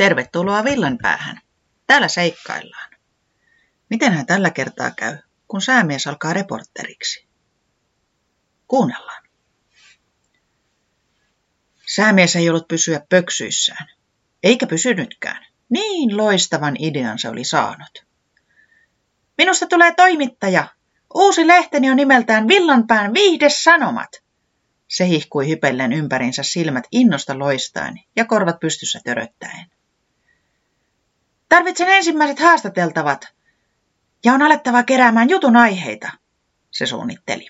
Tervetuloa Villanpäähän. Täällä seikkaillaan. Miten hän tällä kertaa käy, kun säämies alkaa reporteriksi? Kuunnellaan. Säämies ei ollut pysyä pöksyissään. Eikä pysynytkään. Niin loistavan idean se oli saanut. Minusta tulee toimittaja. Uusi lehteni on nimeltään Villanpään viihdesanomat. Se hihkui hypellen ympärinsä silmät innosta loistaen ja korvat pystyssä töröttäen. Tarvitsen ensimmäiset haastateltavat ja on alettava keräämään jutun aiheita, se suunnitteli.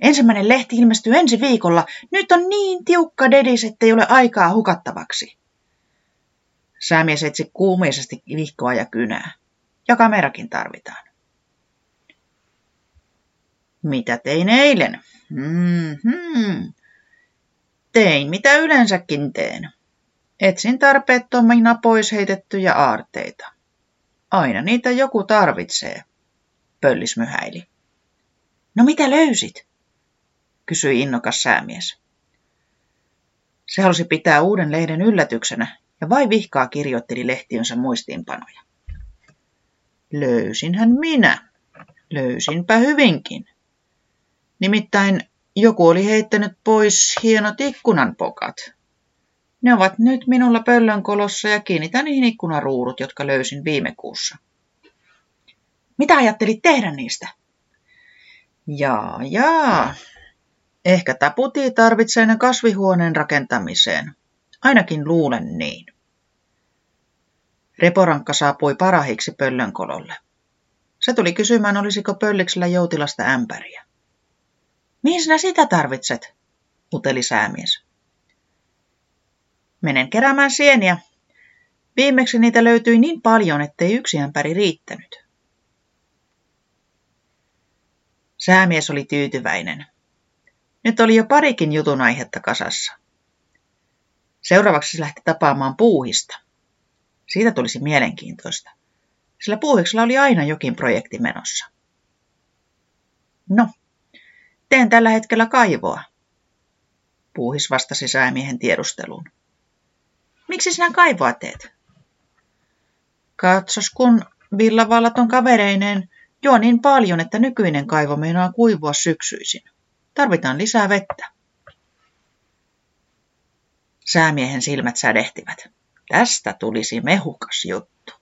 Ensimmäinen lehti ilmestyy ensi viikolla. Nyt on niin tiukka dedis, ettei ole aikaa hukattavaksi. Säämies etsi kuumeisesti vihkoa ja kynää. Ja kamerakin tarvitaan. Mitä tein eilen? Mm-hmm. Tein mitä yleensäkin teen. Etsin tarpeettomina pois heitettyjä aarteita. Aina niitä joku tarvitsee, pöllis myhäili. No mitä löysit? kysyi innokas säämies. Se halusi pitää uuden lehden yllätyksenä ja vai vihkaa kirjoitteli lehtiönsä muistiinpanoja. Löysinhän minä. Löysinpä hyvinkin. Nimittäin joku oli heittänyt pois hienot ikkunanpokat. Ne ovat nyt minulla pöllönkolossa ja kiinnitän niihin ikkunaruudut, jotka löysin viime kuussa. Mitä ajattelit tehdä niistä? Jaa, jaa. Ehkä taputi tarvitsee ne kasvihuoneen rakentamiseen. Ainakin luulen niin. Reporankka saapui parahiksi pöllönkololle. Se tuli kysymään, olisiko pölliksellä joutilasta ämpäriä. Mihin sinä sitä tarvitset? uteli säämies. Menen keräämään sieniä. Viimeksi niitä löytyi niin paljon, ettei yksi ämpäri riittänyt. Säämies oli tyytyväinen. Nyt oli jo parikin jutun aihetta kasassa. Seuraavaksi se lähti tapaamaan puuhista. Siitä tulisi mielenkiintoista, sillä puuhiksella oli aina jokin projekti menossa. No, teen tällä hetkellä kaivoa. Puuhis vastasi säämiehen tiedusteluun. Miksi sinä kaivoa teet? Katsos, kun villavallaton kavereineen juo niin paljon, että nykyinen kaivo meinaa kuivua syksyisin. Tarvitaan lisää vettä. Säämiehen silmät sädehtivät. Tästä tulisi mehukas juttu.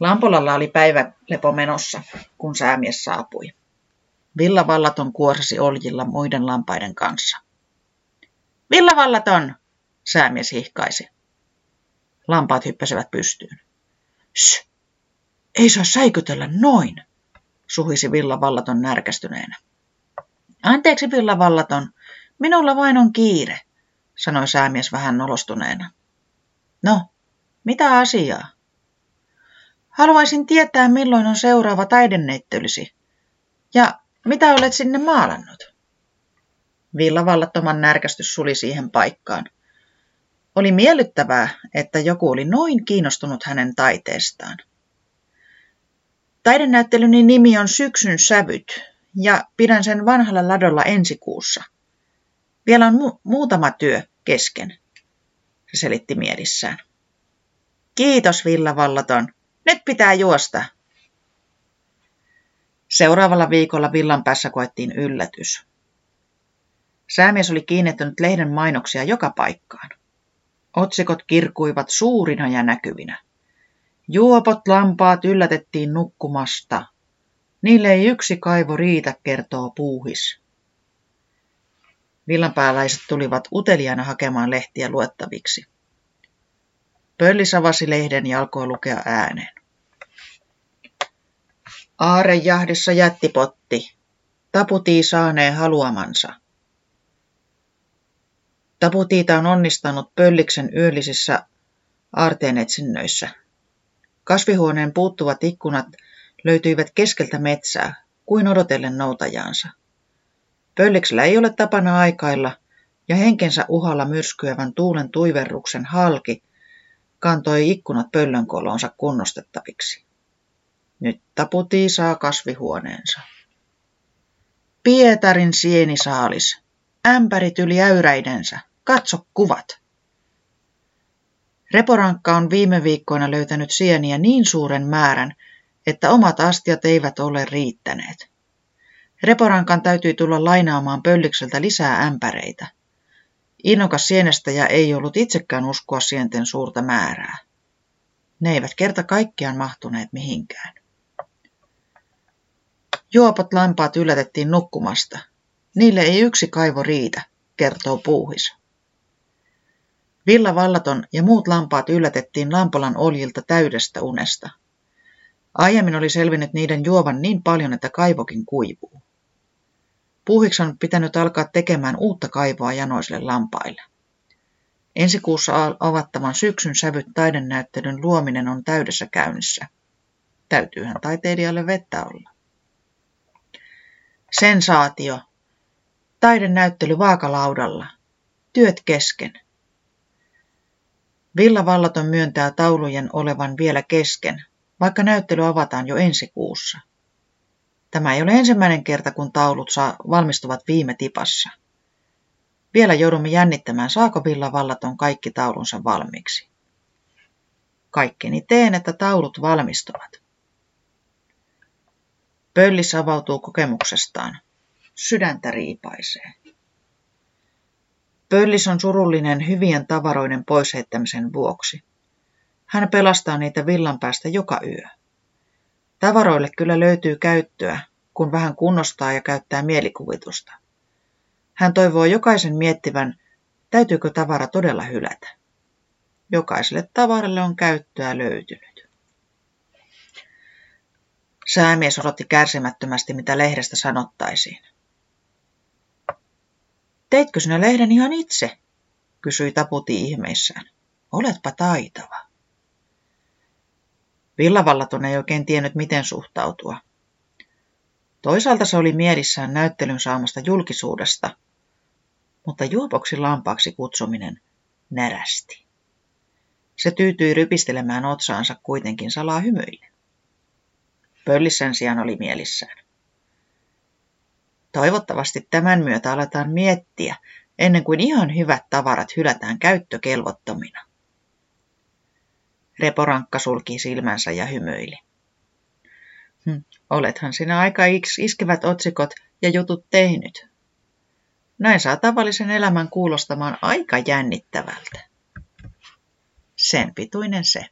Lampolalla oli päivälepo menossa, kun säämies saapui. Villavallaton kuorsasi oljilla muiden lampaiden kanssa. Villavallaton, säämies hihkaisi. Lampaat hyppäsivät pystyyn. Shh! Ei saa säikytellä noin, suhisi villavallaton närkästyneenä. Anteeksi villavallaton, minulla vain on kiire, sanoi säämies vähän nolostuneena. No, mitä asiaa? Haluaisin tietää, milloin on seuraava taidenneittelysi. Ja mitä olet sinne maalannut? Villavallattoman närkästys suli siihen paikkaan. Oli miellyttävää, että joku oli noin kiinnostunut hänen taiteestaan. Taidennäyttelyni nimi on Syksyn sävyt ja pidän sen vanhalla ladolla ensi kuussa. Vielä on mu- muutama työ kesken, se selitti mielissään. Kiitos Villavallaton. Nyt pitää juosta. Seuraavalla viikolla villan päässä koettiin yllätys. Säämies oli kiinnittänyt lehden mainoksia joka paikkaan. Otsikot kirkuivat suurina ja näkyvinä. Juopot lampaat yllätettiin nukkumasta. Niille ei yksi kaivo riitä, kertoo puuhis. Villanpääläiset tulivat uteliaana hakemaan lehtiä luettaviksi. Pöllis avasi lehden ja alkoi lukea ääneen. Aarejahdissa jättipotti. Taputii saanee haluamansa. Taputiita on onnistanut pölliksen yöllisissä aarteenetsinnöissä. Kasvihuoneen puuttuvat ikkunat löytyivät keskeltä metsää, kuin odotellen noutajaansa. Pölliksellä ei ole tapana aikailla, ja henkensä uhalla myrskyävän tuulen tuiverruksen halki kantoi ikkunat pöllönkoloonsa kunnostettaviksi. Nyt taputii saa kasvihuoneensa. Pietarin sienisaalis, ämpärit yli äyräidensä, katso kuvat. Reporankka on viime viikkoina löytänyt sieniä niin suuren määrän, että omat astiat eivät ole riittäneet. Reporankan täytyi tulla lainaamaan pöllikseltä lisää ämpäreitä. Innokas sienestäjä ei ollut itsekään uskoa sienten suurta määrää. Ne eivät kerta kaikkiaan mahtuneet mihinkään. Juopot lampaat yllätettiin nukkumasta. Niille ei yksi kaivo riitä, kertoo puuhis. Villa Vallaton ja muut lampaat yllätettiin Lampolan oljilta täydestä unesta. Aiemmin oli selvinnyt niiden juovan niin paljon, että kaivokin kuivuu. Puuhiksi on pitänyt alkaa tekemään uutta kaivoa janoisille lampaille. Ensi kuussa avattavan syksyn sävyt taidennäyttelyn luominen on täydessä käynnissä. Täytyyhän taiteilijalle vettä olla. Sensaatio. Taidennäyttely vaakalaudalla. Työt kesken. Villa Vallaton myöntää taulujen olevan vielä kesken, vaikka näyttely avataan jo ensi kuussa. Tämä ei ole ensimmäinen kerta, kun taulut saa, valmistuvat viime tipassa. Vielä joudumme jännittämään, saako Villa Vallaton kaikki taulunsa valmiiksi. Kaikkeni teen, että taulut valmistuvat. Pöllis avautuu kokemuksestaan. Sydäntä riipaisee. Pöllis on surullinen hyvien tavaroiden poisheittämisen vuoksi. Hän pelastaa niitä villan päästä joka yö. Tavaroille kyllä löytyy käyttöä, kun vähän kunnostaa ja käyttää mielikuvitusta. Hän toivoo jokaisen miettivän, täytyykö tavara todella hylätä. Jokaiselle tavaralle on käyttöä löytynyt. Säämies odotti kärsimättömästi, mitä lehdestä sanottaisiin. Teitkö sinä lehden ihan itse? kysyi Taputi ihmeissään. Oletpa taitava. Villavallaton ei oikein tiennyt, miten suhtautua. Toisaalta se oli mielissään näyttelyn saamasta julkisuudesta, mutta juopoksi lampaaksi kutsuminen närästi. Se tyytyi rypistelemään otsaansa kuitenkin salaa hymyille. Pöllissä sijaan oli mielissään. Toivottavasti tämän myötä aletaan miettiä, ennen kuin ihan hyvät tavarat hylätään käyttökelvottomina. Reporankka sulki silmänsä ja hymyili. Hm, olethan sinä aika iskevät otsikot ja jutut tehnyt. Näin saa tavallisen elämän kuulostamaan aika jännittävältä. Sen pituinen se.